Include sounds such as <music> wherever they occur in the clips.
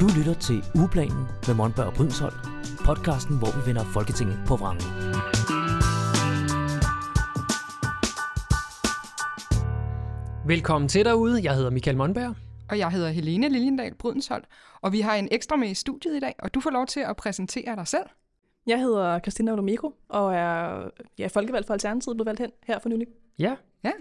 Du lytter til Ugeplanen med Monberg og Brydensholt, podcasten, hvor vi vender Folketinget på vrangen. Velkommen til derude. Jeg hedder Michael Monberg. Og jeg hedder Helene Liljendal Brydensholt, og vi har en ekstra med i studiet i dag, og du får lov til at præsentere dig selv. Jeg hedder Christina Olomiko, og er ja, folkevalgt for Alternativet, blevet valgt hen her for nylig. Ja. Ja.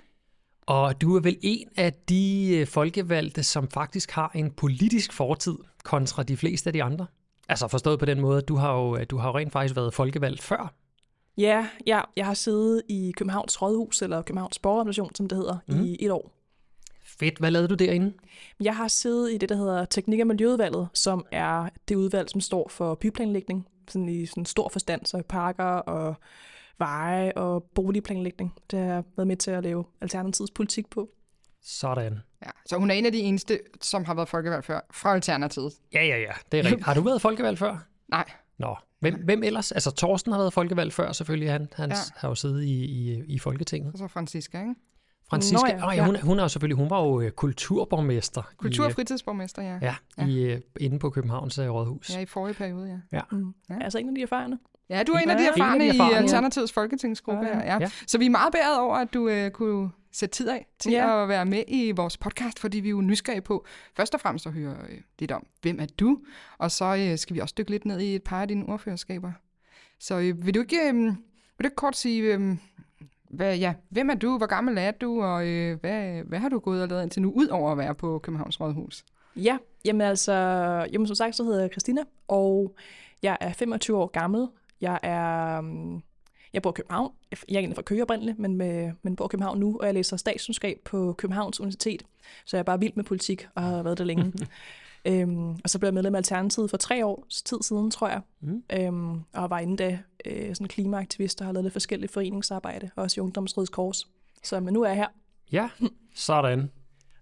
Og du er vel en af de øh, folkevalgte, som faktisk har en politisk fortid kontra de fleste af de andre. Altså forstået på den måde, at du har jo, du har jo rent faktisk været folkevalgt før. Ja, ja, jeg har siddet i Københavns Rådhus, eller Københavns Borgerrepræsentation, som det hedder, mm. i et år. Fedt. Hvad lavede du derinde? Jeg har siddet i det, der hedder Teknik- og Miljøudvalget, som er det udvalg, som står for byplanlægning, sådan i sådan stor forstand, så parker og veje og boligplanlægning. Det har jeg været med til at lave alternativets politik på. Sådan. Ja, så hun er en af de eneste, som har været folkevalgt før, fra Alternativet. Ja, ja, ja. Det er rigtigt. Har du været folkevalgt før? Nej. Nå. Hvem, hvem ellers? Altså, Torsten har været folkevalgt før, selvfølgelig. Han, han ja. har jo siddet i, i, i Folketinget. Og så Francisca, ikke? Francisca, Nå ja, oh, ja, hun, hun er jo selvfølgelig, hun var jo øh, kulturborgmester. Kultur- og øh, fritidsborgmester, ja. Ja, ja. I, øh, inde på Københavns Rådhus. Ja, i forrige periode, ja. Ja. Mm. Ja. Altså en af de erfarne. Ja, du er en af de erfarne, i. Alternativets folketingsgruppe Ja, ja. her. Ja. Ja. Så vi er meget beæret over, at du øh, kunne sætte tid af til Ja. at være med i vores podcast, fordi vi er jo nysgerrige på først og fremmest at høre øh, lidt om, hvem er du? Og så øh, skal vi også dykke lidt ned i et par af dine ordførerskaber. Så øh, vil du ikke, øh, vil du ikke kort sige, øh, hvad, ja, hvem er du, hvor gammel er du, og øh, hvad, hvad har du gået og lavet indtil nu, ud over at være på Københavns Rådhus? Ja, jamen altså, jamen som sagt, så hedder jeg Christina, og jeg er 25 år gammel. Jeg er, um, jeg bor i København. Jeg er egentlig fra Køge oprindeligt, men, med, men bor i København nu, og jeg læser statskundskab på Københavns Universitet. Så jeg er bare vild med politik og har været det længe. <laughs> øhm, og så blev jeg medlem af Alternativet for tre års tid siden, tror jeg. Mm. Øhm, og var inden da øh, sådan klimaaktivist og har lavet lidt forskelligt foreningsarbejde, også i Ungdomsrødets Kors. Så men nu er jeg her. Ja, sådan.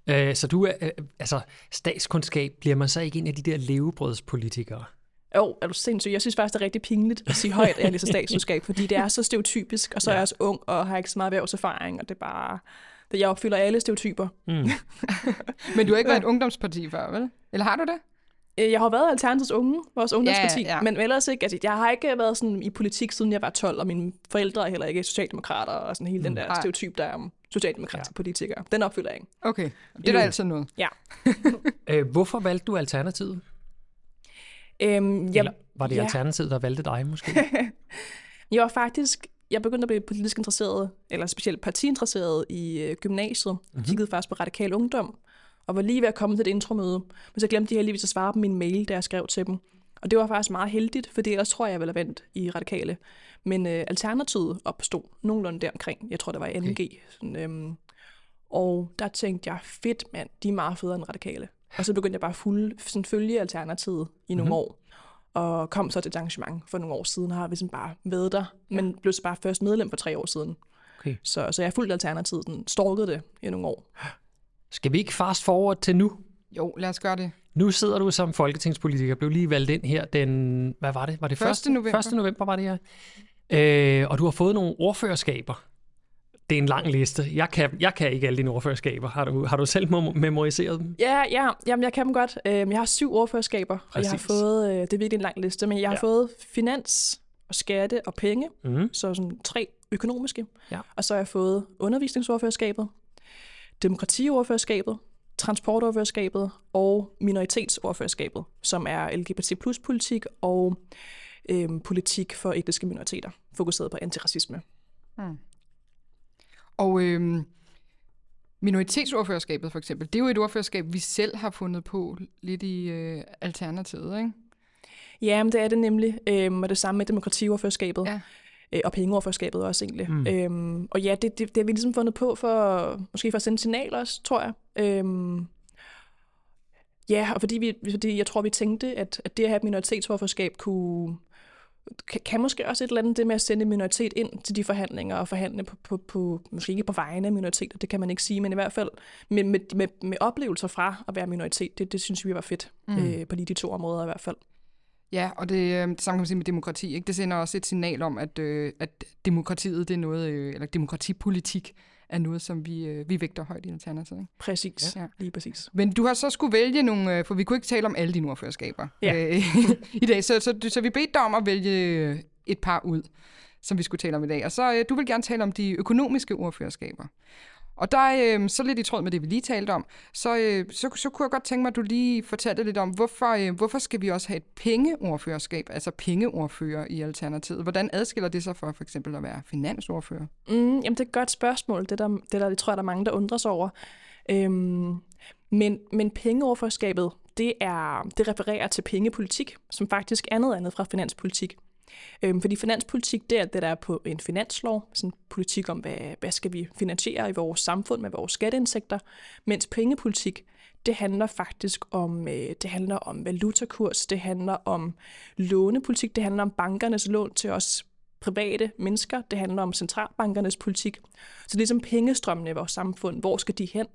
Øh, så du er, øh, altså statskundskab, bliver man så ikke en af de der levebrødspolitikere? Jo, er du sindssyg? Jeg synes faktisk, det er rigtig pinligt at sige højt, at jeg læser statskundskab, fordi det er så stereotypisk, og så er Ja. jeg også ung og har ikke så meget erhvervserfaring, og det er bare... Det, jeg opfylder alle stereotyper. Mm. <laughs> Men du har ikke været et ungdomsparti før, vel? Eller har du det? Øh, Jeg har været Alternativets unge, vores ungdomsparti, ja. men ellers ikke. Altså, jeg har ikke været sådan i politik, siden jeg var 12, og mine forældre er heller ikke socialdemokrater, og sådan hele den der Nej. stereotyp, der er om socialdemokratiske ja. politikere. Den opfylder jeg ikke. Okay, det er da altid noget. Øh, hvorfor valgte du Alternativet? Øhm, jeg, Eller var det ja. Alternativet, der valgte dig måske? <laughs> Jeg var faktisk, jeg begyndte at blive politisk interesseret, eller specielt partiinteresseret i øh, gymnasiet. Mhm. Jeg kiggede faktisk på radikal ungdom, og var lige ved at komme til et intromøde. Men så glemte de heldigvis at svare på min mail, da jeg skrev til dem. Og det var faktisk meget heldigt, for ellers tror jeg, jeg ville have vendt i radikale. Men øh, alternativet opstod nogenlunde deromkring. Jeg tror, det var i NG. Okay. Sådan, øhm, og der tænkte jeg, fedt mand, de er meget federe end radikale. Og så begyndte jeg bare at fulde, sådan, følge alternativet i nogle Mhm. år. Og kom så til et arrangement for nogle år siden, og har ligesom bare været der, men blev så bare først medlem for tre år siden. Okay. Så, så jeg har fulgt alternativet, den stalkede det i nogle år. Skal vi ikke fast forward til nu? Jo, lad os gøre det. Nu sidder du som folketingspolitiker, blev lige valgt ind her den, hvad var det? Var det 1. første? november. 1. november var det her. Øh, og du har fået nogle ordførerskaber. Det er en lang liste. Jeg kan, jeg kan ikke alle dine ordførerskaber. Har du, har du selv mem- memoriseret dem? Ja, ja, jamen jeg kan dem godt. Øhm, Jeg har syv ordførerskaber, og jeg har fået, øh, det er virkelig en lang liste, men jeg har Ja. fået finans og skatte og penge, Mm. så sådan tre økonomiske. Ja. Og så har jeg fået undervisningsordførerskabet, demokratiordførerskabet, transportordførerskabet og minoritetsordførerskabet, som er LGBT plus politik og øhm, politik for etniske minoriteter, fokuseret på antiracisme. Og øhm, minoritetsordførerskabet for eksempel, det er jo et ordførerskab, vi selv har fundet på lidt i øh, Alternativet, ikke? Ja, men det er det nemlig. Øhm, og det samme med demokratiordførerskabet. Ja. Øh, og pengeordførerskabet også egentlig. Mm. Øhm, og ja, det, det, det har vi ligesom fundet på for, måske for at sende signal også, tror jeg. Øhm, ja, og fordi, vi, fordi jeg tror, vi tænkte, at, at det at have et minoritetsordførerskab kunne, kan, kan måske også et eller andet det med at sende en minoritet ind til de forhandlinger og forhandle på, på, på måske ikke på vegne af minoriteter, det kan man ikke sige, men i hvert fald med, med, med, med oplevelser fra at være minoritet, det, det synes vi var fedt mm. øh, på lige de to områder i hvert fald. Ja, og det, øh, det samme kan man sige med demokrati. Ikke? Det sender også et signal om, at, øh, at demokratiet det er noget, øh, eller demokratipolitik er noget, som vi, øh, vi vægter højt i Alternativet. Ikke? Præcis, ja. lige præcis. Men du har så skulle vælge nogle, øh, for vi kunne ikke tale om alle dine ordførerskaber Ja. øh, <laughs> i dag, så, så, så vi bedte dig om at vælge et par ud, som vi skulle tale om i dag. Og så øh, du vil gerne tale om de økonomiske ordførerskaber. Og der er øh, så lidt i tråd med det, vi lige talte om, så, øh, så, så kunne jeg godt tænke mig, at du lige fortalte lidt om, hvorfor, øh, hvorfor skal vi også have et pengeordførerskab, altså pengeordfører i Alternativet? Hvordan adskiller det sig for for eksempel at være finansordfører? Mm, jamen, det er et godt spørgsmål. Det, der, det, der, det tror jeg, der er mange, der undrer sig over. Øhm, men, men pengeordførerskabet, det, er, det refererer til pengepolitik, som faktisk er noget andet fra finanspolitik. Øhm, fordi finanspolitik, det er det, der er på en finanslov, sådan en politik om, hvad, hvad skal vi finansiere i vores samfund med vores skatteindtægter, mens pengepolitik, det handler faktisk om, øh, det handler om valutakurs, det handler om lånepolitik, det handler om bankernes lån til os private mennesker, det handler om centralbankernes politik. Så ligesom pengestrømmene i vores samfund, hvor skal de hen?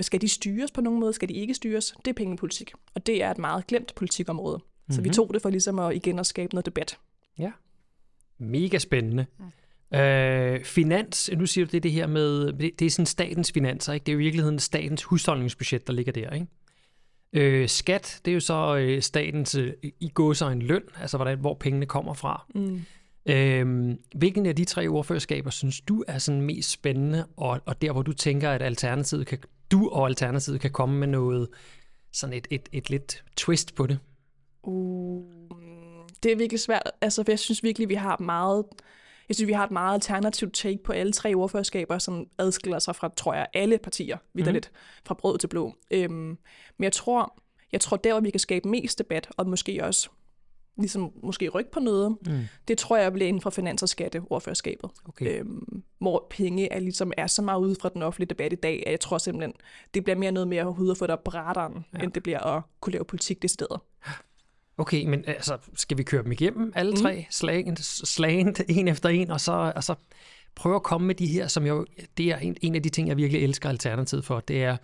Skal de styres på nogen måde? Skal de ikke styres? Det er pengepolitik, og det er et meget glemt politikområde. Så Mhm. vi tog det for ligesom at igen at skabe noget debat. Mega spændende. Øh, finans, nu siger du det, det her med, det, er sådan statens finanser, ikke? Det er jo i virkeligheden statens husholdningsbudget, der ligger der, ikke? Øh, skat, det er jo så øh, statens øh, i går så en løn, altså hvordan, hvor pengene kommer fra. Mm. Øh, hvilken af de tre ordførerskaber synes du er sådan mest spændende, og, og der hvor du tænker, at alternativet kan, du og alternativet kan komme med noget, sådan et, et, et lidt twist på det? Uh, det er virkelig svært, altså for jeg synes virkelig, vi har meget, jeg synes, vi har et meget alternativt take på alle tre ordførerskaber, som adskiller sig fra, tror jeg, alle partier, vidderligt, mm. fra brød til blå. Øhm, men jeg tror, jeg tror der, hvor vi kan skabe mest debat, og måske også ligesom måske rykke på noget, Mm. det tror jeg bliver inden for finans- og skatteordførerskabet. Okay. Øhm, hvor penge er, ligesom, er så meget ude fra den offentlige debat i dag, at jeg tror simpelthen, det bliver mere noget med at have at få på radaren, ja. end det bliver at kunne lave politik det steder. Okay, men altså, skal vi køre dem igennem alle tre, mm. slagent, slagent, en efter en, og så, og så prøve at komme med de her, som jo, det er en, en af de ting, jeg virkelig elsker Alternativet for, det er,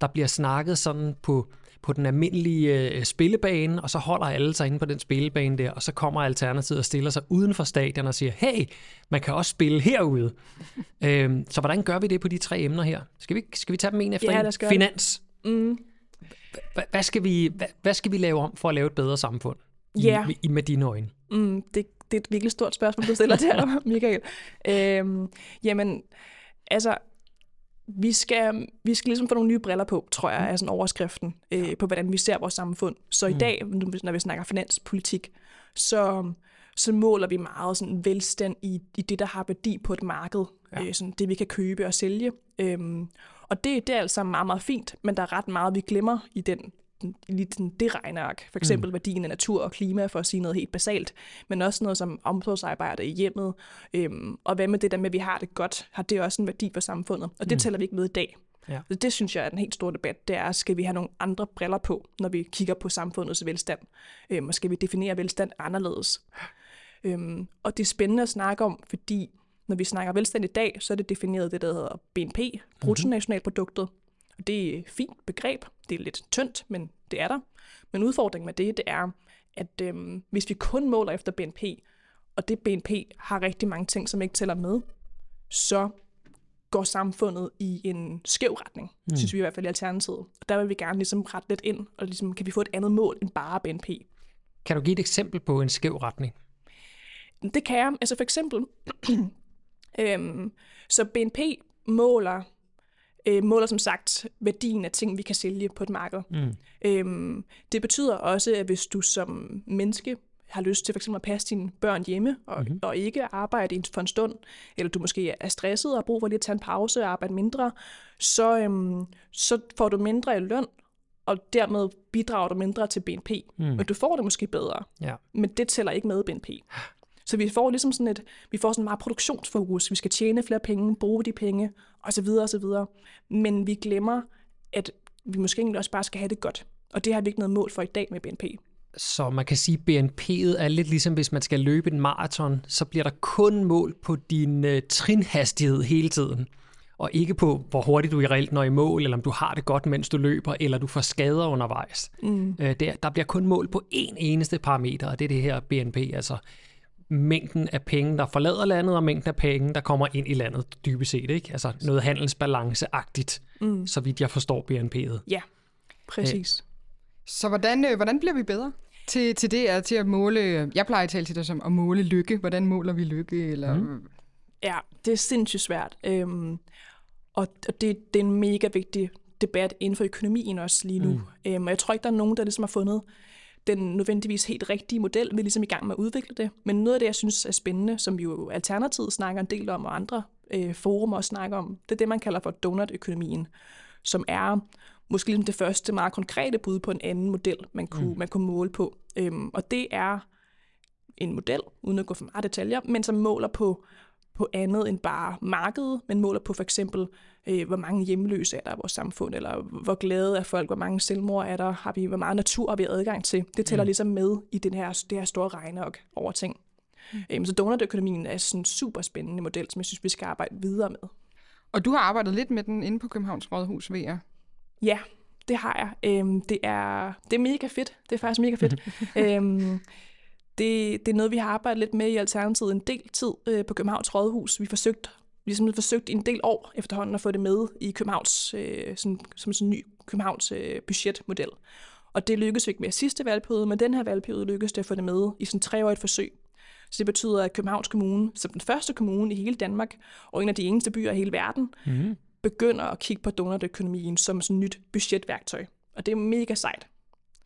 der bliver snakket sådan på, på den almindelige øh, spillebane, og så holder alle sig inde på den spillebane der, og så kommer Alternativet og stiller sig uden for stadion og siger, hey, man kan også spille herude. <laughs> øhm, så hvordan gør vi det på de tre emner her? Skal vi, skal vi tage dem en efter Ja, en? gøre det. Finans. Mm. Hva- Hvad skal, vi, hvad, skal vi lave om for at lave et bedre samfund? I, Ja. i, med dine øjne. Mm, det, det er et virkelig stort spørgsmål, du stiller der, <laughs> Michael. Øhm, jamen, altså, vi skal, vi skal ligesom få nogle nye briller på, tror jeg, er sådan overskriften øh, på, hvordan vi ser vores samfund. Så i Mm. dag, når vi snakker finanspolitik, så, så måler vi meget sådan velstand i, i det, der har værdi på et marked. Ja. Øh, sådan det, vi kan købe og sælge. Øhm, og det, det er altså meget, meget fint, men der er ret meget, vi glemmer i den lige sådan det regneark. For eksempel mm. værdien af natur og klima, for at sige noget helt basalt. Men også noget som omsorgsarbejde i hjemmet. Øhm, og hvad med det der med, at vi har det godt? Har det også en værdi for samfundet? Og det Mm. tæller vi ikke med i dag. Ja. Så det synes jeg er en helt stor debat. Det er, skal vi have nogle andre briller på, når vi kigger på samfundets velstand? Øhm, og skal vi definere velstand anderledes? Øhm, og det er spændende at snakke om, fordi når vi snakker velstand i dag, så er det defineret det, der hedder BNP, bruttonationalproduktet. Og det er et fint begreb. Det er lidt tyndt, men det er der. Men udfordringen med det, det er, at øhm, hvis vi kun måler efter BNP, og det BNP har rigtig mange ting, som ikke tæller med, så går samfundet i en skæv retning, mm. synes vi i hvert fald i Alternativet. Og der vil vi gerne ligesom rette lidt ind, og ligesom, kan vi få et andet mål end bare BNP. Kan du give et eksempel på en skæv retning? Det kan jeg. Altså for eksempel, <clears throat> øhm, så BNP måler, øh, måler som sagt værdien af ting, vi kan sælge på et marked. Mm. Øhm, det betyder også, at hvis du som menneske har lyst til for eksempel at passe dine børn hjemme, og, Mhm. mm-hmm. og ikke arbejde for en stund, eller du måske er stresset og har brug for lige at tage en pause og arbejde mindre, så, øhm, så får du mindre i løn, og dermed bidrager du mindre til BNP. Mm. Men du får det måske bedre, Ja. men det tæller ikke med BNP. <gasps> Så vi får ligesom sådan et, vi får sådan meget produktionsfokus. Vi skal tjene flere penge, bruge de penge, og så videre, og så videre. Men vi glemmer, at vi måske egentlig også bare skal have det godt. Og det har vi ikke noget mål for i dag med BNP. Så man kan sige, at BNP'et er lidt ligesom, hvis man skal løbe en maraton, så bliver der kun mål på din øh, trinhastighed hele tiden. Og ikke på, hvor hurtigt du i reelt når i mål, eller om du har det godt, mens du løber, eller du får skader undervejs. Mm. Øh, der, der bliver kun mål på én eneste parameter, og det er det her BNP, altså mængden af penge, der forlader landet, og mængden af penge, der kommer ind i landet, dybest set. Ikke? Altså noget handelsbalanceagtigt, mm. så vidt jeg forstår BNP'et. Ja, præcis. Så hvordan, øh, hvordan bliver vi bedre til, til det? Er til at måle, jeg plejer at tale til dig som at måle lykke. Hvordan måler vi lykke? Eller, mm. Ja, det er sindssygt svært. Øhm, og og det, det er en mega vigtig debat inden for økonomien også lige nu. Mm. Øhm, og jeg tror ikke, der er nogen, der ligesom har fundet den nødvendigvis helt rigtige model. Vi er ligesom i gang med at udvikle det. Men noget af det, jeg synes er spændende, som jo Alternativet snakker en del om, og andre øh, forumer også snakker om, det er det, man kalder for donut-økonomien, som er måske ligesom det første meget konkrete bud på en anden model, man kunne, mm. man kunne måle på. Øhm, og det er en model, uden at gå for meget detaljer, men som måler på, på andet end bare markedet, men måler på for eksempel, øh, hvor mange hjemløse er der i vores samfund, eller hvor glade er folk, hvor mange selvmord er der, har vi, hvor meget natur har vi adgang til. Det tæller mm. ligesom med i den her, det her store regneok over ting. Mm. Øhm, så donutøkonomien er sådan en super spændende model, som jeg synes, vi skal arbejde videre med. Og du har arbejdet lidt med den inde på Københavns Rådhus, jeg. Ja, det har jeg. Øhm, det, er, det er mega fedt. Det er faktisk mega fedt. <laughs> øhm, det, det er noget, vi har arbejdet lidt med i Alternativet en del tid øh, på Københavns Rådhus. Vi forsøgt, vi har forsøgt i en del år efterhånden at få det med i Københavns, øh, sådan, som sådan en ny Københavns øh, budgetmodel. Og det lykkedes ikke med sidste valgperiode, men den her valgperiode lykkedes det at få det med i sådan et treårigt forsøg. Så det betyder, at Københavns Kommune, som den første kommune i hele Danmark, og en af de eneste byer i hele verden, mm begynder at kigge på donutøkonomien som sådan et nyt budgetværktøj. Og det er mega sejt.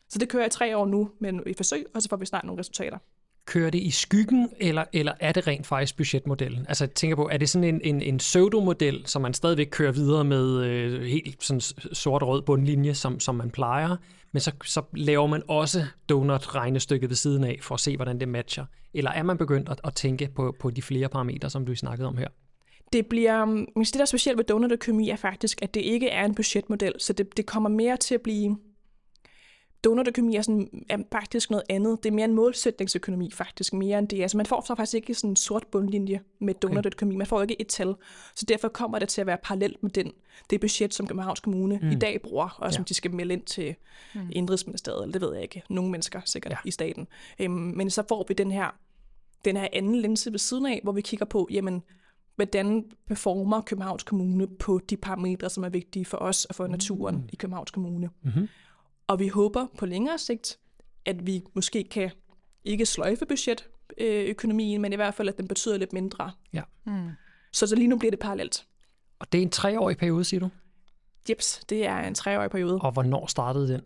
Så det kører jeg i tre år nu med i forsøg, og så får vi snart nogle resultater. Kører det i skyggen, eller, eller er det rent faktisk budgetmodellen? Altså jeg tænker på, er det sådan en, en, en pseudo-model, som man stadigvæk kører videre med øh, helt sådan sort-rød bundlinje, som, som man plejer, men så, så laver man også donut-regnestykket ved siden af, for at se, hvordan det matcher? Eller er man begyndt at, at tænke på, på de flere parametre, som du snakkede om her? det bliver, hvis det der er specielt ved donutøkonomi er faktisk, at det ikke er en budgetmodel, så det, det kommer mere til at blive, donutøkonomi er, sådan, er faktisk noget andet. Det er mere en målsætningsøkonomi faktisk, mere end det. Altså man får så faktisk ikke sådan en sort bundlinje med donutøkonomi. Man får ikke et tal. Så derfor kommer det til at være parallelt med den, det budget, som Københavns Kommune mm. i dag bruger, og som ja. de skal melde ind til mm. Indrigsministeriet, eller det ved jeg ikke. Nogle mennesker sikkert ja. i staten. Øhm, men så får vi den her, den her anden linse ved siden af, hvor vi kigger på, jamen, hvordan performer Københavns Kommune på de parametre, som er vigtige for os og for naturen mm. i Københavns Kommune. Mm-hmm. Og vi håber på længere sigt, at vi måske kan ikke sløjfe budgetøkonomien, men i hvert fald, at den betyder lidt mindre. Ja. Mm. Så, så lige nu bliver det parallelt. Og det er en treårig periode, siger du? Jeps, det er en treårig periode. Og hvornår startede den?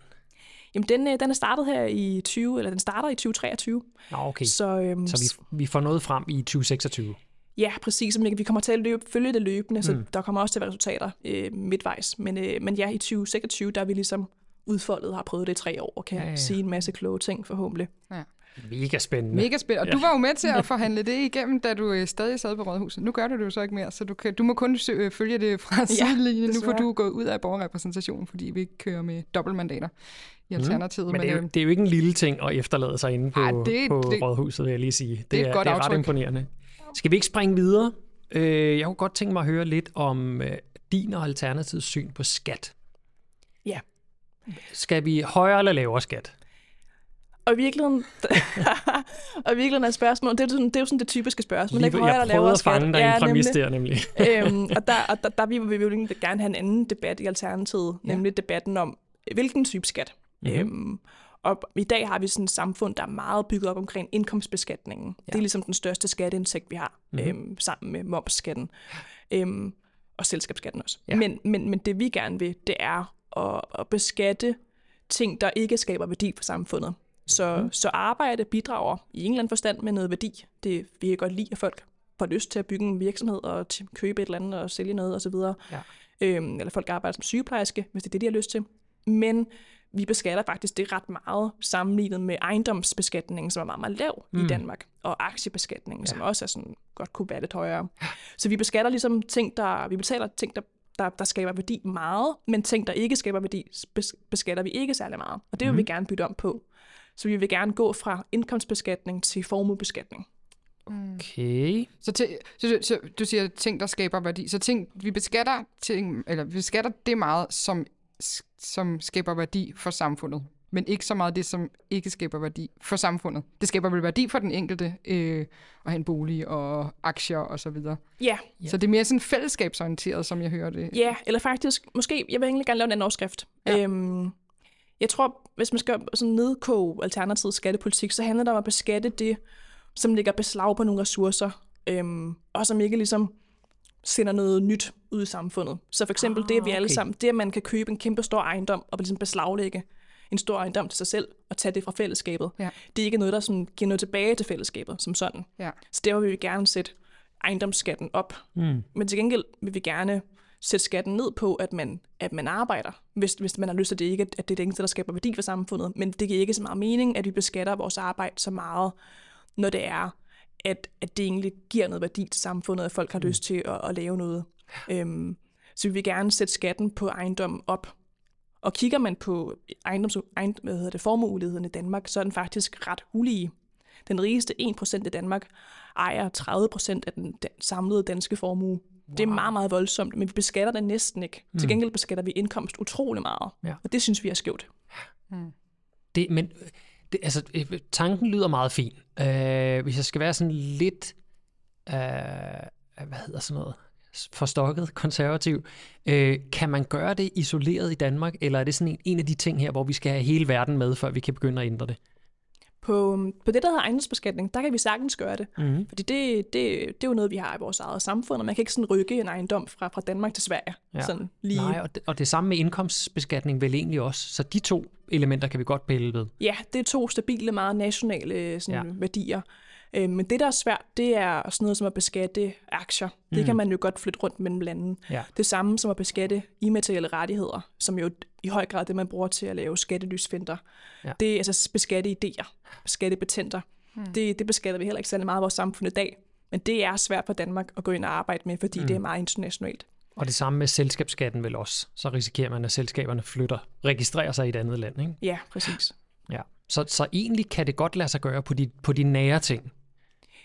Jamen, den, øh, den er startet her i 20, eller den starter i 2023. Nå, okay. Så, øhm, så vi, vi får noget frem i 2026? Ja, præcis. Vi kommer til at løbe, følge det løbende, så mm. der kommer også til at være resultater øh, midtvejs. Men, øh, men ja, i 2026, der er vi ligesom udfoldet har prøvet det i tre år, og kan ja, ja, ja. sige en masse kloge ting forhåbentlig. Ja. Mega spændende. Mega spændende. Og ja. du var jo med til at <laughs> forhandle det igennem, da du øh, stadig sad på Rådhuset. Nu gør du det jo så ikke mere, så du, kan, du må kun øh, følge det fra <laughs> sidelinjen. Ja, nu får du gået ud af borgerrepræsentationen, fordi vi ikke kører med dobbeltmandater i mm. Alternativet. Mm. Men, men det, er jo, det er jo ikke en lille ting at efterlade sig inde på, ej, det, på det, Rådhuset, vil jeg lige sige. Det, det er, er, det er ret imponerende. Skal vi ikke springe videre? Øh, jeg kunne godt tænke mig at høre lidt om øh, din og Alternativets syn på skat. Ja. Skal vi højere eller lavere skat? Og i virkeligheden, <laughs> og i virkeligheden er spørgsmålet, det er, sådan, det er jo sådan det typiske spørgsmål. Lige, jeg prøvede at fange dig ja, en præmis der nemlig. <laughs> øhm, og der, og der, der vi, vi vil vi gerne have en anden debat i Alternativet, ja. nemlig debatten om, hvilken type skat. Mm-hmm. Øhm, og i dag har vi sådan et samfund, der er meget bygget op omkring indkomstbeskatningen. Ja. Det er ligesom den største skatteindtægt, vi har, mm-hmm. øhm, sammen med momsskatten. Øhm, og selskabsskatten også. Ja. Men, men, men det vi gerne vil, det er at, at beskatte ting, der ikke skaber værdi for samfundet. Så, mm. så arbejde bidrager i en eller anden forstand med noget værdi. Det vil jeg godt lide, at folk får lyst til at bygge en virksomhed og købe et eller andet og sælge noget osv. Ja. Øhm, eller folk arbejder som sygeplejerske, hvis det er det, de har lyst til. Men vi beskatter faktisk det ret meget sammenlignet med ejendomsbeskatningen, som er meget, meget lav mm. i Danmark, og aktiebeskatningen, ja. som også er sådan, godt kunne være lidt højere. Så vi beskatter ligesom ting, der, vi betaler ting, der, der, der skaber værdi meget, men ting, der ikke skaber værdi, beskatter vi ikke særlig meget. Og det vil mm. vi gerne bytte om på. Så vi vil gerne gå fra indkomstbeskatning til formuebeskatning. Okay. Så, til, så, så du siger ting, der skaber værdi. Så ting, vi beskatter ting, eller vi beskatter det meget, som som skaber værdi for samfundet. Men ikke så meget det, som ikke skaber værdi for samfundet. Det skaber vel værdi for den enkelte øh, at have en bolig og aktier og så videre. Ja. Så det er mere sådan fællesskabsorienteret, som jeg hører det. ja, eller faktisk, måske, jeg vil egentlig gerne lave en anden overskrift. Ja. Øhm, jeg tror, hvis man skal sådan nedkoge alternativ skattepolitik, så handler det om at beskatte det, som ligger beslag på nogle ressourcer, øhm, og som ikke ligesom sender noget nyt ud i samfundet. Så for eksempel Ah, det, at vi alle okay. sammen, det at man kan købe en kæmpe stor ejendom og ligesom beslaglægge en stor ejendom til sig selv og tage det fra fællesskabet. Ja. Det er ikke noget, der sådan giver noget tilbage til fællesskabet som sådan. Ja. Så der vil vi gerne sætte ejendomsskatten op. Mm. Men til gengæld vil vi gerne sætte skatten ned på, at man, at man arbejder, hvis, hvis man har lyst til det. Ikke, at det er det eneste, der skaber værdi for samfundet. Men det giver ikke så meget mening, at vi beskatter vores arbejde så meget, når det er, at, at det egentlig giver noget værdi til samfundet, at folk har lyst til at, at lave noget. Øhm, så vi vil gerne sætte skatten på ejendom op. Og kigger man på ejendoms, ejend, hvad hedder det, formueuligheden i Danmark, så er den faktisk ret ulige. Den rigeste 1% i Danmark ejer 30% af den, den samlede danske formue. Wow. Det er meget, meget voldsomt, men vi beskatter det næsten ikke. Mm. Til gengæld beskatter vi indkomst utrolig meget. Ja. Og det synes vi er skævt. Det, men det, altså, øh, tanken lyder meget fin. Øh, hvis jeg skal være sådan lidt, øh, hvad hedder sådan noget, forstokket, <laughs> konservativ, øh, kan man gøre det isoleret i Danmark, eller er det sådan en, en af de ting her, hvor vi skal have hele verden med, før vi kan begynde at ændre det? På, på det, der hedder ejendomsbeskatning, der kan vi sagtens gøre det. Mm-hmm. Fordi det, det, det er jo noget, vi har i vores eget samfund, og man kan ikke sådan rykke en ejendom fra, fra Danmark til Sverige. Ja. Sådan lige. Nej, og det, og det samme med indkomstbeskatning vel egentlig også. Så de to elementer kan vi godt pille ved. Ja, det er to stabile, meget nationale sådan, ja. værdier. Øh, men det, der er svært, det er sådan noget som at beskatte aktier. Det mm. kan man jo godt flytte rundt mellem lande. Ja. Det samme som at beskatte immaterielle rettigheder, som jo i høj grad er det, man bruger til at lave skattelysfinder. Ja. Det er altså beskatte idéer, beskatte patenter. Mm. Det, det beskatter vi heller ikke særlig meget i vores samfund i dag. Men det er svært for Danmark at gå ind og arbejde med, fordi mm. det er meget internationalt. Og det samme med selskabsskatten vel også. Så risikerer man, at selskaberne flytter, registrerer sig i et andet land. Ikke? Ja, præcis. Ja. Så, så egentlig kan det godt lade sig gøre på de, på de nære ting.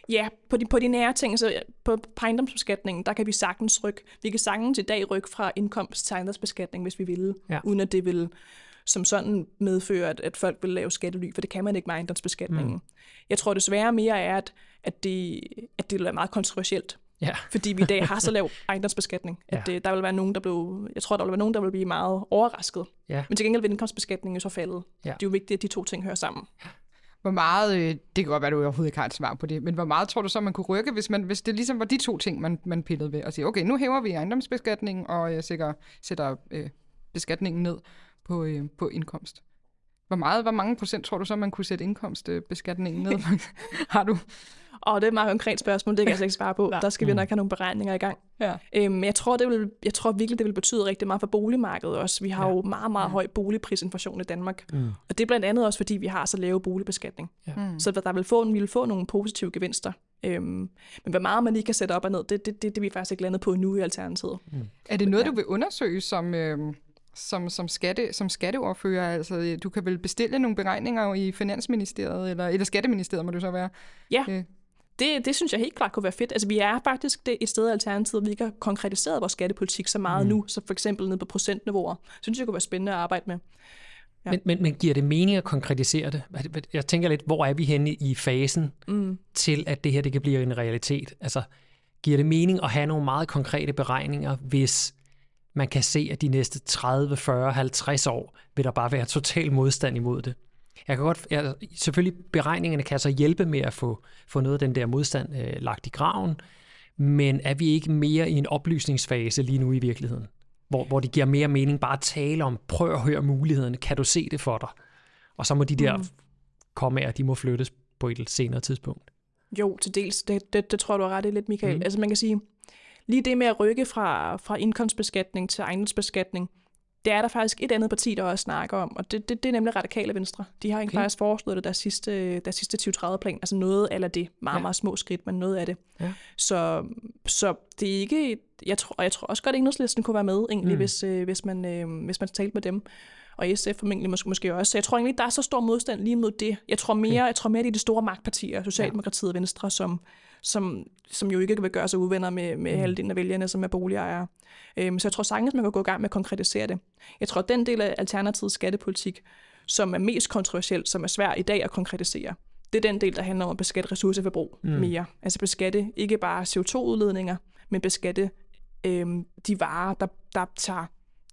Ja, på de, på de nære ting, så på, på ejendomsbeskatningen, der kan vi sagtens rykke. Vi kan sagtens i dag rykke fra indkomst til ejendomsbeskatning, hvis vi ville, Ja. uden at det vil som sådan medføre, at, at folk vil lave skattely, for det kan man ikke med ejendomsbeskatningen. Mm. Jeg tror desværre mere er, at, at, det, at det vil være meget kontroversielt, Ja. fordi vi i dag har så lav ejendomsbeskatning, at Ja. ja. der vil være nogen, der blev, jeg tror, der vil være nogen, der vil blive meget overrasket. Ja. Men til gengæld vil indkomstbeskatningen jo så faldet. Ja. Det er jo vigtigt, at de to ting hører sammen. Hvor meget, øh, det kan godt være, at du overhovedet ikke har et svar på det, men hvor meget tror du så, man kunne rykke, hvis, man, hvis det ligesom var de to ting, man, man pillede ved, og sige, okay, nu hæver vi ejendomsbeskatningen, og jeg sætter, sætter øh, beskatningen ned på, øh, på indkomst. Hvor, meget, hvor mange procent tror du så, man kunne sætte indkomstbeskatningen ned? <laughs> har du? Og det er et meget konkret spørgsmål, det kan jeg slet ikke svare på. <laughs> Der skal vi nok have nogle beregninger i gang. Ja. Øhm, jeg, tror, det vil, jeg tror virkelig, det vil betyde rigtig meget for boligmarkedet også. Vi har Ja. ja. jo meget, meget høj boligprisinflation i Danmark. Mm. Og det er blandt andet også, fordi vi har så lave boligbeskatning. Ja. Mm. Så der vil få, vi vil få nogle positive gevinster. Øhm, men hvor meget man lige kan sætte op og ned, det, det, det, det er vi faktisk ikke landet på nu i Alternativet. Er det noget, Ja. du vil undersøge som, øh, som, som, skatte, som skatteordfører? Altså, du kan vel bestille nogle beregninger i Finansministeriet, eller, eller Skatteministeriet må det så være? Ja, Øh. Det, det synes jeg helt klart kunne være fedt. Altså, vi er faktisk det, et sted i Alternativet, vi ikke har konkretiseret vores skattepolitik så meget mm. nu, så for eksempel ned på procentniveauer. synes jeg kunne være spændende at arbejde med. Ja. Men, men, men giver det mening at konkretisere det? Jeg tænker lidt, hvor er vi henne i fasen Mm. til, at det her det kan blive en realitet? Altså, giver det mening at have nogle meget konkrete beregninger, hvis man kan se, at de næste 30, 40, 50 år vil der bare være total modstand imod det? Jeg kan godt, jeg, selvfølgelig beregningerne kan så hjælpe med at få, få noget af den der modstand øh, lagt i graven, men er vi ikke mere i en oplysningsfase lige nu i virkeligheden? Hvor, hvor det giver mere mening bare at tale om, prøv at høre mulighederne, kan du se det for dig? Og så må de der mm. komme af, de må flyttes på et senere tidspunkt. Jo, til dels. Det, det, det tror jeg, du har ret i lidt, Michael. Mm. Altså man kan sige, lige det med at rykke fra, fra indkomstbeskatning til ejendomsbeskatning, det er der faktisk et andet parti, der også snakker om, og det, det, det er nemlig Radikale Venstre. De har egentlig Okay. faktisk foreslået det deres sidste, deres sidste 2030-plan, altså noget eller det, meget, Ja. meget små skridt, men noget af det. Ja. Så, så det er ikke, jeg tror, og jeg tror også godt, at enhedslisten kunne være med, egentlig, Mm. hvis, øh, hvis, man, øh, hvis man talte med dem. Og SF formentlig måske, måske også. Så jeg tror egentlig, ikke, der er så stor modstand lige mod det. Jeg tror mere, jeg tror mere det er de store magtpartier, Socialdemokratiet og Venstre, som, som, som jo ikke vil gøre sig uvenner med, med Mm. mm. halvdelen af vælgerne, som er boligejere. Øhm, så jeg tror sagtens, man kan gå i gang med at konkretisere det. Jeg tror, at den del af Alternativets skattepolitik som er mest kontroversiel, som er svær i dag at konkretisere. Det er den del, der handler om at beskatte ressourceforbrug mm. mere. Altså beskatte ikke bare CO2-udledninger, men beskatte øhm, de varer, der, der tager,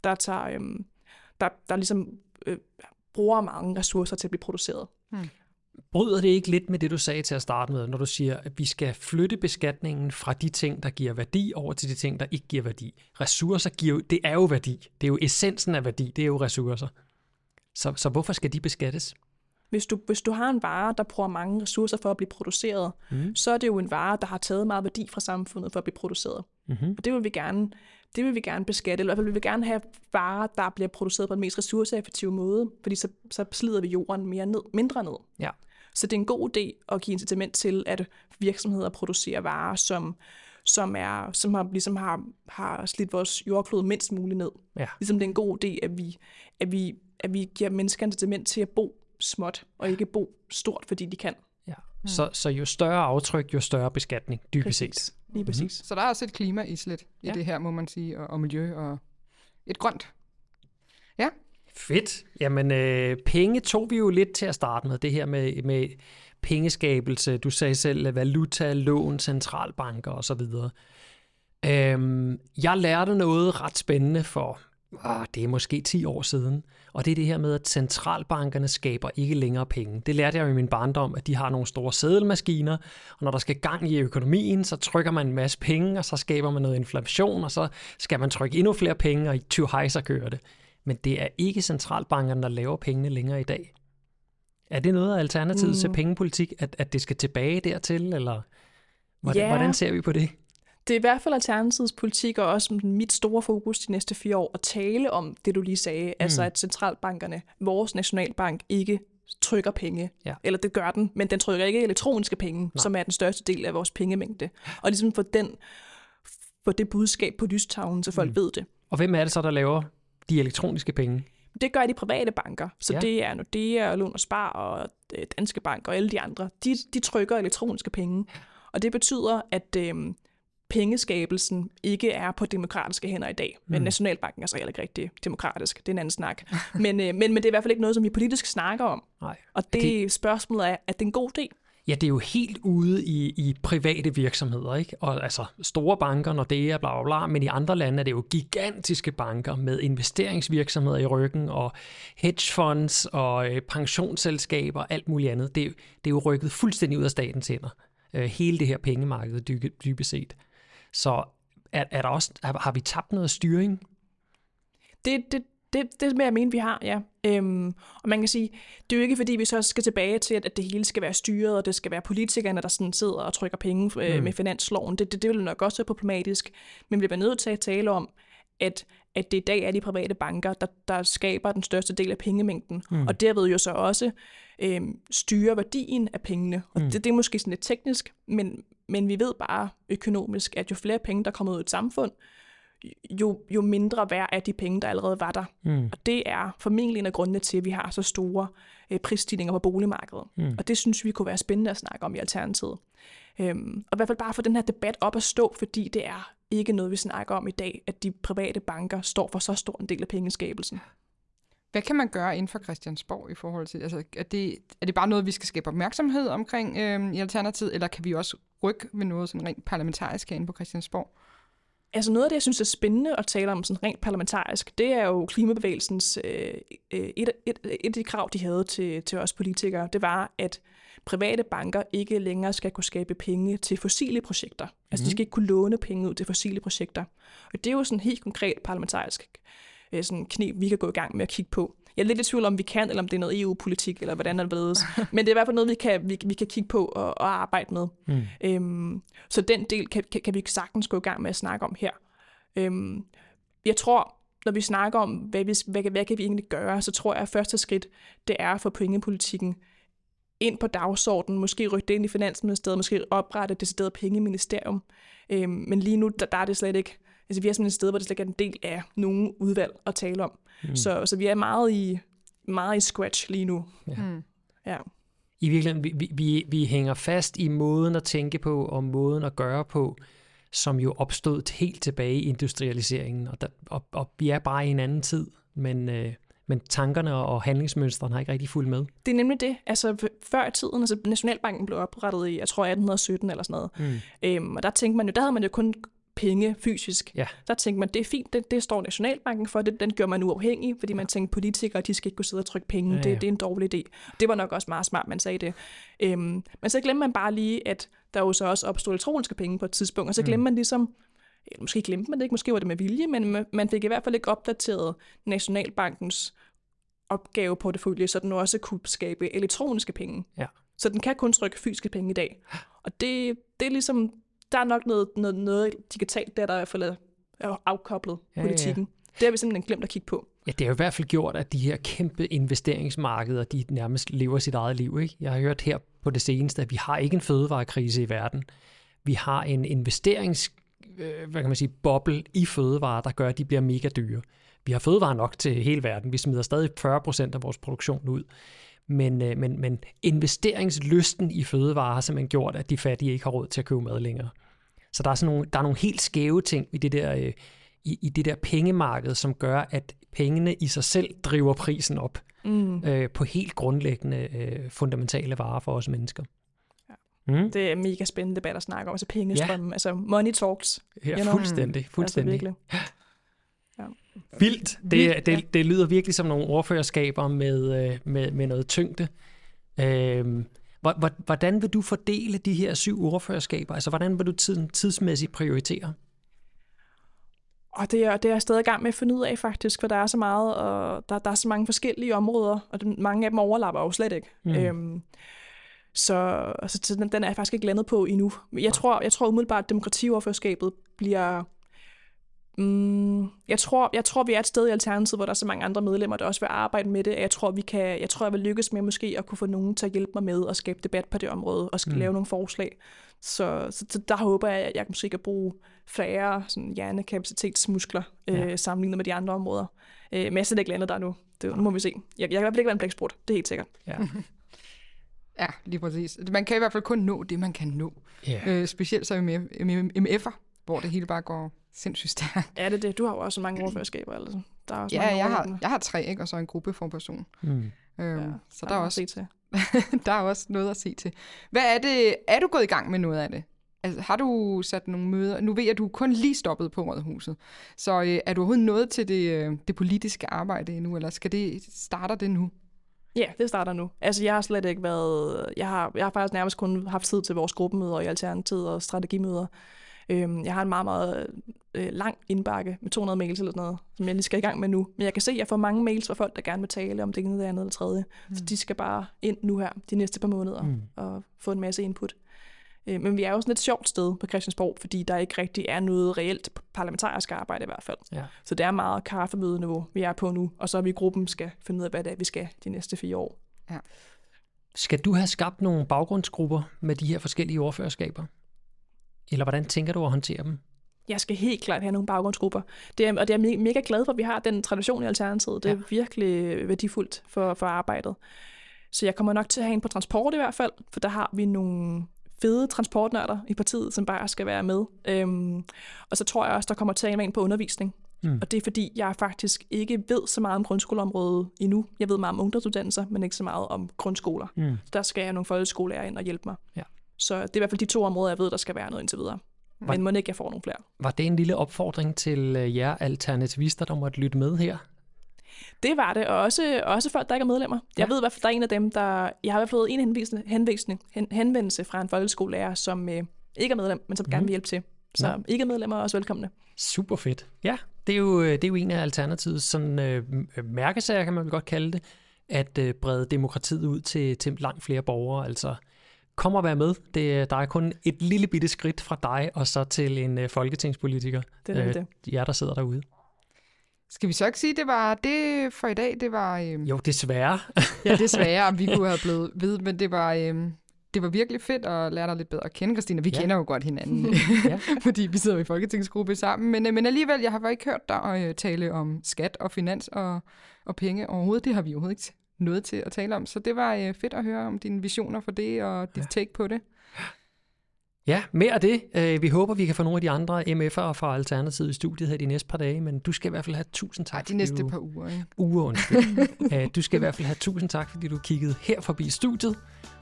der, tager øhm, der, der ligesom øh, bruger mange ressourcer til at blive produceret. Hmm. Bryder det ikke lidt med det, du sagde til at starte med, når du siger, at vi skal flytte beskatningen fra de ting, der giver værdi, over til de ting, der ikke giver værdi? Ressourcer giver det er jo værdi. Det er jo essensen af værdi, det er jo ressourcer. Så, så hvorfor skal de beskattes? Hvis du, hvis du har en vare, der bruger mange ressourcer for at blive produceret, mm. så er det jo en vare, der har taget meget værdi fra samfundet for at blive produceret. Mm-hmm. Og det vil vi gerne det vil vi gerne beskatte, eller i hvert fald vil vi gerne have varer, der bliver produceret på den mest ressourceeffektive måde, fordi så, så slider vi jorden mere ned, mindre ned. Ja. Så det er en god idé at give incitament til, at virksomheder producerer varer, som, som, er, som har, ligesom har, har slidt vores jordklode mindst muligt ned. Ja. Ligesom det er en god idé, at vi, at vi, at vi giver mennesker incitament til at bo småt, og ikke bo stort, fordi de kan. Ja. Mm. Så, så jo større aftryk, jo større beskatning, dybest set. Lige præcis. Mm-hmm. Så der er også et klima i slet i ja. det her, må man sige, og, og miljø og et grønt. Ja. Fedt. Jamen, øh, penge tog vi jo lidt til at starte med, det her med, med pengeskabelse. Du sagde selv valuta, lån, centralbanker osv. Øhm, jeg lærte noget ret spændende for, ah, det er måske 10 år siden, og det er det her med, at centralbankerne skaber ikke længere penge. Det lærte jeg jo i min barndom, at de har nogle store sædelmaskiner, og når der skal gang i økonomien, så trykker man en masse penge, og så skaber man noget inflation, og så skal man trykke endnu flere penge, og i 20 hejser kører det. Men det er ikke centralbankerne, der laver pengene længere i dag. Er det noget af alternativet mm. til pengepolitik, at, at det skal tilbage dertil, eller hvordan, yeah. hvordan ser vi på det? Det er i hvert fald Alternativets politik, og også mit store fokus de næste fire år, at tale om det, du lige sagde, mm. altså at centralbankerne, vores nationalbank, ikke trykker penge. Ja. Eller det gør den, men den trykker ikke elektroniske penge, Nej. som er den største del af vores pengemængde. Og ligesom få, den, få det budskab på lystavlen, så folk mm. ved det. Og hvem er det så, der laver de elektroniske penge? Det gør de private banker. Så ja. det er Nordea, og Lån og Spar og øh, Danske Bank og alle de andre. De, de trykker elektroniske penge. Og det betyder, at øh, pengeskabelsen ikke er på demokratiske hænder i dag. Men mm. Nationalbanken er så heller ikke rigtig demokratisk. Det er en anden snak. men, øh, men, men det er i hvert fald ikke noget, som vi politisk snakker om. Nej. Og det, det spørgsmålet er, at det er en god idé? Ja, det er jo helt ude i, i private virksomheder, ikke? Og altså store banker, når det er bla, bla bla, men i andre lande er det jo gigantiske banker med investeringsvirksomheder i ryggen og hedgefonds og øh, pensionsselskaber og alt muligt andet. Det, det er jo rykket fuldstændig ud af statens hænder. Øh, hele det her pengemarked dybest set. Så er, er der også, har, har vi tabt noget styring? Det, det, det, det med jeg mener, vi har, ja. Øhm, og man kan sige, det er jo ikke fordi, vi så skal tilbage til, at, at det hele skal være styret, og det skal være politikerne, der sådan sidder og trykker penge øh, mm. med finansloven. Det, det, det vil nok også være problematisk. Men vi bliver nødt til at tale om, at, at det i dag er de private banker, der, der skaber den største del af pengemængden, mm. og derved jo så også øh, styre værdien af pengene. Og mm. det, det er måske sådan lidt teknisk, men, men vi ved bare økonomisk, at jo flere penge, der kommer ud i et samfund, jo, jo mindre værd er de penge, der allerede var der. Mm. Og det er formentlig en af grundene til, at vi har så store øh, prisstigninger på boligmarkedet. Mm. Og det synes vi kunne være spændende at snakke om i Alternativet. Øhm, og i hvert fald bare få den her debat op at stå, fordi det er ikke noget, vi snakker om i dag, at de private banker står for så stor en del af pengeskabelsen. Hvad kan man gøre inden for Christiansborg i forhold til, altså er det, er det bare noget, vi skal skabe opmærksomhed omkring øh, i Alternativet, eller kan vi også rykke ved noget sådan rent parlamentarisk herinde på Christiansborg? Altså noget af det, jeg synes er spændende at tale om sådan rent parlamentarisk, det er jo klimabevægelsens, øh, et, et, et af de krav, de havde til, til os politikere, det var, at private banker ikke længere skal kunne skabe penge til fossile projekter. Altså mm-hmm. de mhm. skal ikke kunne låne penge ud til fossile projekter. Og det er jo sådan helt konkret parlamentarisk øh, sådan knep, vi kan gå i gang med at kigge på. Jeg er lidt i tvivl om, vi kan, eller om det er noget EU-politik, eller hvordan det <laughs> Men det er i hvert fald noget, vi kan, vi, vi kan kigge på og, og arbejde med. Mm. Øhm, så den del kan, kan, kan vi sagtens gå i gang med at snakke om her. Øhm, jeg tror, når vi snakker om, hvad, vi, hvad, hvad kan vi egentlig gøre, så tror jeg, at første skridt, det er at få pengepolitikken ind på dagsordenen, måske rykke det ind i Finansministeriet, måske oprette et decideret pengeministerium. Øhm, men lige nu, der, der er det slet ikke Altså vi er sådan et sted, hvor det slet ikke er en del af nogen udvalg at tale om. Mm. Så, så vi er meget i, meget i scratch lige nu. Ja. Mm. ja. I virkeligheden, vi, vi, vi hænger fast i måden at tænke på, og måden at gøre på, som jo opstod helt tilbage i industrialiseringen, og, der, og, og vi er bare i en anden tid, men, øh, men tankerne og handlingsmønstrene har ikke rigtig fulgt med. Det er nemlig det. Altså før i tiden, altså Nationalbanken blev oprettet i, jeg tror 1817 eller sådan noget. Mm. Øhm, og der tænkte man jo, der havde man jo kun penge fysisk. Ja. Der tænkte man, det er fint, det, det står Nationalbanken for, det, den gør man uafhængig, fordi man tænkte, politikere, de skal ikke gå sidde og trykke penge, Ja. Det, det er en dårlig idé. Det var nok også meget smart, man sagde det. Øhm, men så glemte man bare lige, at der jo så også opstod elektroniske penge på et tidspunkt, og så glemte mm. man ligesom, eller måske glemte man det ikke, måske var det med vilje, men ma- man fik i hvert fald ikke opdateret Nationalbankens opgaveportefølje, så den også kunne skabe elektroniske penge. Ja. Så den kan kun trykke fysiske penge i dag. Og det, det er ligesom, der er nok noget, noget, noget digitalt der, der i hvert fald er- afkoblet Ja, ja, ja. politikken. Det har vi simpelthen glemt at kigge på. Ja, det har jo i hvert fald gjort, at de her kæmpe investeringsmarkeder, de nærmest lever sit eget liv. Ikke? Jeg har hørt her på det seneste, at vi har ikke en fødevarekrise i verden. Vi har en investerings øh, hvad kan man sige, boble i fødevarer, der gør, at de bliver mega dyre. Vi har fødevarer nok til hele verden. Vi smider stadig 40 procent af vores produktion ud. Men, øh, men, men investeringslysten i fødevarer har simpelthen gjort, at de fattige ikke har råd til at købe mad længere. Så der er, sådan nogle, der er nogle helt skæve ting i det der, øh, i, i det der pengemarked, som gør, at pengene i sig selv driver prisen op Mm. øh, på helt grundlæggende øh, fundamentale varer for os mennesker. Mm? Det er mega spændende debat at snakke om. Altså pengestrømmen, ja. altså money talks. Ja, you know. fuldstændig. fuldstændig. Altså virkelig. Vildt. Det, Vildt, ja. det, det lyder virkelig som nogle ordførerskaber med, øh, med, med noget tyngde. Øhm, hvordan vil du fordele de her syv ordførerskaber? Altså, hvordan vil du tiden, tidsmæssigt prioritere? Og det er, det er jeg stadig i gang med at finde ud af faktisk, for der er så meget, og der, der er så mange forskellige områder, og mange af dem overlapper jo slet ikke. Mm. Øhm, så altså, så den, den er jeg faktisk ikke landet på endnu. Men Jeg tror, jeg tror umiddelbart, at demokratioverførskabet bliver... Mm, jeg, tror, jeg tror, vi er et sted i Alternativet, hvor der er så mange andre medlemmer, der også vil arbejde med det. Jeg tror, vi kan, jeg tror, jeg vil lykkes med måske at kunne få nogen til at hjælpe mig med at skabe debat på det område, og skal Mm. lave nogle forslag. Så, så, så der håber jeg, at jeg måske kan bruge færre sådan, hjernekapacitetsmuskler Ja. øh, sammenlignet med de andre områder. Øh, men jeg er ikke landet der nu. Det, nu må vi se. Jeg, jeg kan i hvert fald ikke være en blæksprut, det er helt sikkert. Ja. <laughs> Ja, lige præcis. Man kan i hvert fald kun nå det, man kan nå. Ja. Øh, specielt så med MF'er, hvor det hele bare går sindssygt stærkt. Er det det? Du har jo også mange ordførerskaber. Altså. Der er også Ja, mange jeg har, jeg har tre, ikke? og så en gruppeforperson. Mm. Øhm, Ja, så der er, også, til. <laughs> der er også noget at se til. Hvad er det? Er du gået i gang med noget af det? Altså, har du sat nogle møder? Nu ved jeg, at du kun lige stoppet på Rådhuset. Så øh, er du overhovedet nået til det, øh, det politiske arbejde endnu, eller skal det, starter det nu? Ja, det starter nu. Altså, jeg har slet ikke været... Jeg har, jeg har faktisk nærmest kun haft tid til vores gruppemøder i Alternativet og strategimøder. Øhm, jeg har en meget, meget øh, lang indbakke med 200 mails eller sådan noget, som jeg lige skal i gang med nu. Men jeg kan se, at jeg får mange mails fra folk, der gerne vil tale om det ene, det andet eller tredje. Mm. Så de skal bare ind nu her, de næste par måneder, Mm. og få en masse input. Øh, men vi er jo sådan et sjovt sted på Christiansborg, fordi der ikke rigtig er noget reelt parlamentarisk arbejde i hvert fald. Ja. Så det er meget kaffemødeniveau, vi er på nu, og så er vi i gruppen skal finde ud af, hvad det er, vi skal de næste fire år. Skal du have skabt nogle baggrundsgrupper med de her forskellige ordførerskaber? Eller hvordan tænker du at håndtere dem? Jeg skal helt klart have nogle baggrundsgrupper. Det er, og det er jeg me- mega glad for, at vi har den tradition i Alternativet. Det er Ja. virkelig værdifuldt for, for arbejdet. Så jeg kommer nok til at have en på transport i hvert fald, for der har vi nogle fede transportnørder i partiet, som bare skal være med. Øhm, og så tror jeg også, der kommer til at være en på undervisning. Mm. Og det er fordi, jeg faktisk ikke ved så meget om grundskoleområdet endnu. Jeg ved meget om ungdomsuddannelser, men ikke så meget om grundskoler. Mm. Så der skal jeg have nogle folkeskolelærer ind og hjælpe mig. Ja. Så det er i hvert fald de to områder, jeg ved, der skal være noget indtil videre. Men må ikke, jeg får nogle flere. Var det en lille opfordring til øh, jer alternativister, der måtte lytte med her? Det var det, og også, også folk, der ikke er medlemmer. Jeg Ja. ved i hvert fald, der er en af dem, der... Jeg har i hvert fald fået en henvisning, henvisning, hen, henvendelse fra en folkeskolelærer, som øh, ikke er medlem, men som gerne Mhm. vil hjælpe til. Så Ja. ikke er medlemmer er også velkomne. Super fedt. Ja, det er jo, øh, det er jo en af Alternativets sådan, øh, mærkesager, kan man vel godt kalde det, at øh, brede demokratiet ud til, til langt flere borgere. Altså, kom og vær med. Det, der er kun et lille bitte skridt fra dig og så til en øh, folketingspolitiker. Det er nemlig det. Jer, der sidder derude. Skal vi så ikke sige, at det var det for i dag? Det var, øhm, Jo, desværre. ja, desværre, om vi kunne have blevet ved, men det var, øhm, det var virkelig fedt at lære dig lidt bedre at kende, Christina. Vi Ja. ja. kender jo godt hinanden, <laughs> Ja. <laughs> fordi vi sidder i folketingsgruppe sammen. Men, øh, men alligevel, jeg har bare ikke hørt dig øh, tale om skat og finans og, og penge overhovedet. Det har vi overhovedet ikke noget til at tale om. Så det var øh, fedt at høre om dine visioner for det og dit Ja. take på det. Ja, mere af det. Øh, Vi håber, vi kan få nogle af de andre MF'ere fra Alternativet i studiet her de næste par dage, men du skal i hvert fald have tusind tak. Ej, de næste du... par uger, ikke? uger, undskyld. <laughs> Du skal i hvert fald have tusind tak, fordi du kiggede her forbi studiet.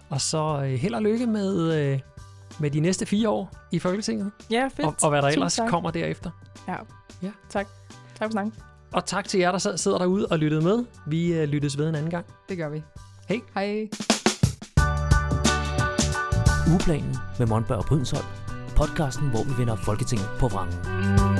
Og så øh, held og lykke med, øh, med de næste fire år i Folketinget, Ja, fedt. og, og hvad der Tusind ellers tak. kommer derefter. Ja. Ja. Tak. Tak for snakken. Og tak til jer, der sidder derude og lyttede med. Vi øh, lyttes ved en anden gang. Det gør vi. Hej. Hej. Ugeplanen med Monberg og Brydensholt. Podcasten, hvor vi vender Folketinget på vrangen.